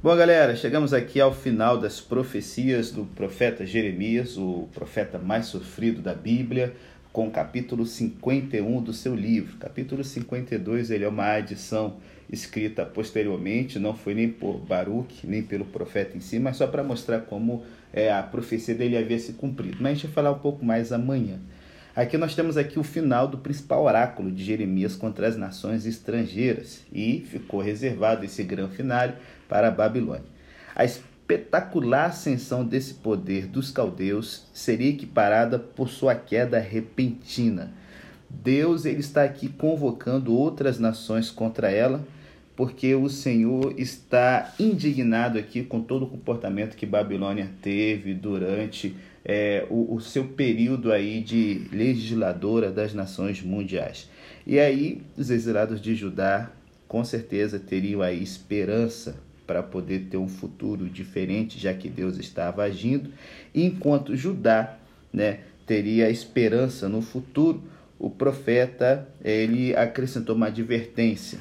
Bom, galera, chegamos aqui ao final das profecias do profeta Jeremias, o profeta mais sofrido da Bíblia, com o capítulo 51 do seu livro. Capítulo 52, ele é uma adição escrita posteriormente, não foi nem por Baruch, nem pelo profeta em si, mas só para mostrar como é, a profecia dele havia se cumprido. Mas a gente vai falar um pouco mais amanhã. Aqui nós temos aqui o final do principal oráculo de Jeremias contra as nações estrangeiras e ficou reservado esse grande final para a Babilônia. A espetacular ascensão desse poder dos caldeus seria equiparada por sua queda repentina. Deus ele está aqui convocando outras nações contra ela, porque o Senhor está indignado aqui com todo o comportamento que Babilônia teve durante é, o, o seu período aí de legisladora das nações mundiais. E aí os exilados de Judá com certeza teriam aí esperança para poder ter um futuro diferente, já que Deus estava agindo, enquanto Judá, né, teria esperança no futuro, o profeta ele acrescentou uma advertência.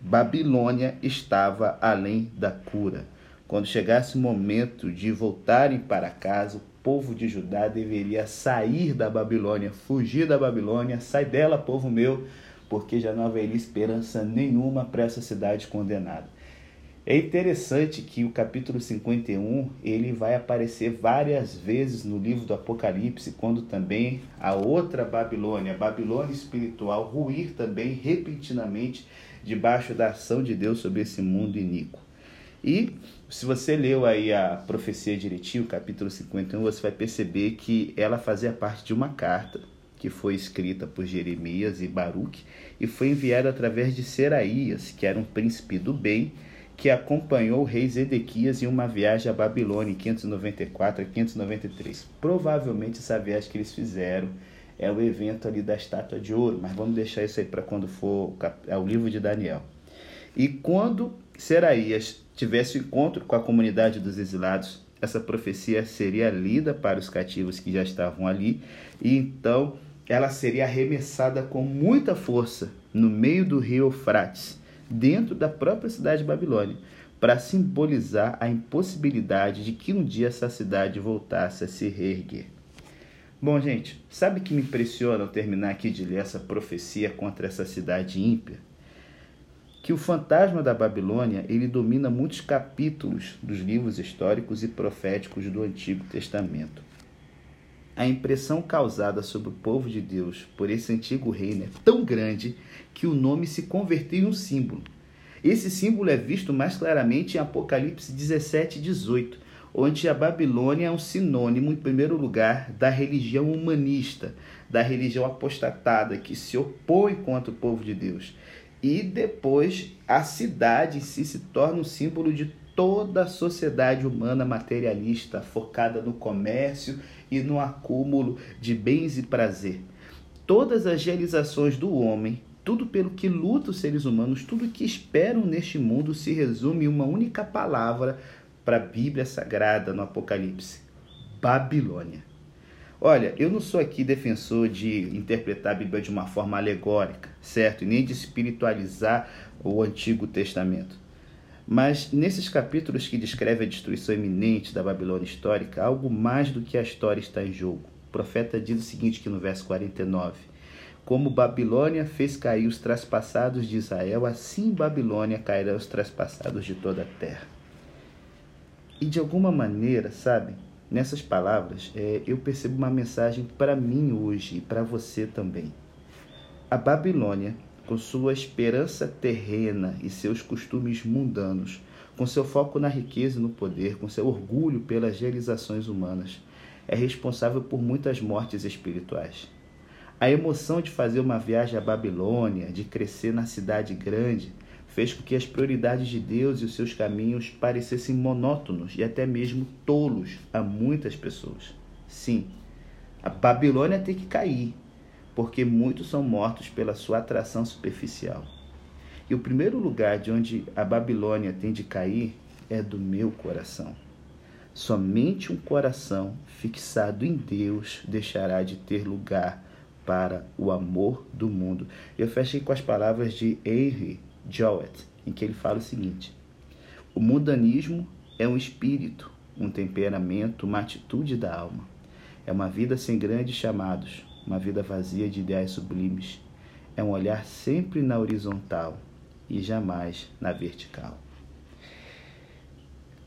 Babilônia estava além da cura. Quando chegasse o momento de voltarem para casa, povo de Judá deveria sair da Babilônia, fugir da Babilônia, sai dela, povo meu, porque já não haveria esperança nenhuma para essa cidade condenada. É interessante que o capítulo 51 ele vai aparecer várias vezes no livro do Apocalipse, quando também a outra Babilônia, a Babilônia espiritual, ruir também repentinamente debaixo da ação de Deus sobre esse mundo iníquo. E se você leu aí a profecia direitinho, capítulo 51, você vai perceber que ela fazia parte de uma carta que foi escrita por Jeremias e Baruque e foi enviada através de Seraías, que era um príncipe do bem, que acompanhou o rei Zedequias em uma viagem à Babilônia em 594 a 593. Provavelmente essa viagem que eles fizeram é o evento ali da estátua de ouro, mas vamos deixar isso aí para quando for é o livro de Daniel. E quando Seraías tivesse encontro com a comunidade dos exilados, essa profecia seria lida para os cativos que já estavam ali, e então ela seria arremessada com muita força no meio do rio Eufrates, dentro da própria cidade de Babilônia, para simbolizar a impossibilidade de que um dia essa cidade voltasse a se reerguer. Bom, gente, sabe que me impressiona ao terminar aqui de ler essa profecia contra essa cidade ímpia? Que o fantasma da Babilônia ele domina muitos capítulos dos livros históricos e proféticos do Antigo Testamento. A impressão causada sobre o povo de Deus por esse antigo reino é tão grande que o nome se converteu em um símbolo. Esse símbolo é visto mais claramente em Apocalipse 17 e 18, onde a Babilônia é um sinônimo, em primeiro lugar, da religião humanista, da religião apostatada que se opõe contra o povo de Deus e depois a cidade em si se torna um símbolo de toda a sociedade humana materialista, focada no comércio e no acúmulo de bens e prazer. Todas as realizações do homem, tudo pelo que lutam os seres humanos, tudo que esperam neste mundo se resume em uma única palavra para a Bíblia Sagrada no Apocalipse: Babilônia. Olha, eu não sou aqui defensor de interpretar a Bíblia de uma forma alegórica, certo? E nem de espiritualizar o Antigo Testamento. Mas nesses capítulos que descreve a destruição iminente da Babilônia histórica, algo mais do que a história está em jogo. O profeta diz o seguinte aqui no verso 49: Como Babilônia fez cair os traspassados de Israel, assim Babilônia cairá os traspassados de toda a terra. E de alguma maneira, sabe, Nessas palavras, é, eu percebo uma mensagem para mim hoje e para você também. A Babilônia, com sua esperança terrena e seus costumes mundanos, com seu foco na riqueza e no poder, com seu orgulho pelas realizações humanas, é responsável por muitas mortes espirituais. A emoção de fazer uma viagem à Babilônia, de crescer na cidade grande, fez com que as prioridades de Deus e os seus caminhos parecessem monótonos e até mesmo tolos a muitas pessoas. Sim, a Babilônia tem que cair, porque muitos são mortos pela sua atração superficial. E o primeiro lugar de onde a Babilônia tem de cair é do meu coração. Somente um coração fixado em Deus deixará de ter lugar para o amor do mundo. Eu fechei com as palavras de Henry Jowett, em que ele fala o seguinte: O mundanismo é um espírito, um temperamento, uma atitude da alma. É uma vida sem grandes chamados, uma vida vazia de ideais sublimes. É um olhar sempre na horizontal e jamais na vertical.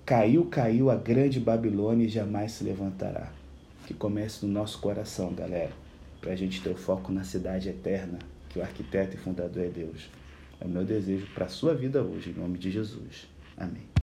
Caiu, caiu a grande Babilônia e jamais se levantará. Que comece no nosso coração, galera, para a gente ter o foco na cidade eterna, que o arquiteto e fundador é Deus. É o meu desejo para a sua vida hoje, em nome de Jesus. Amém.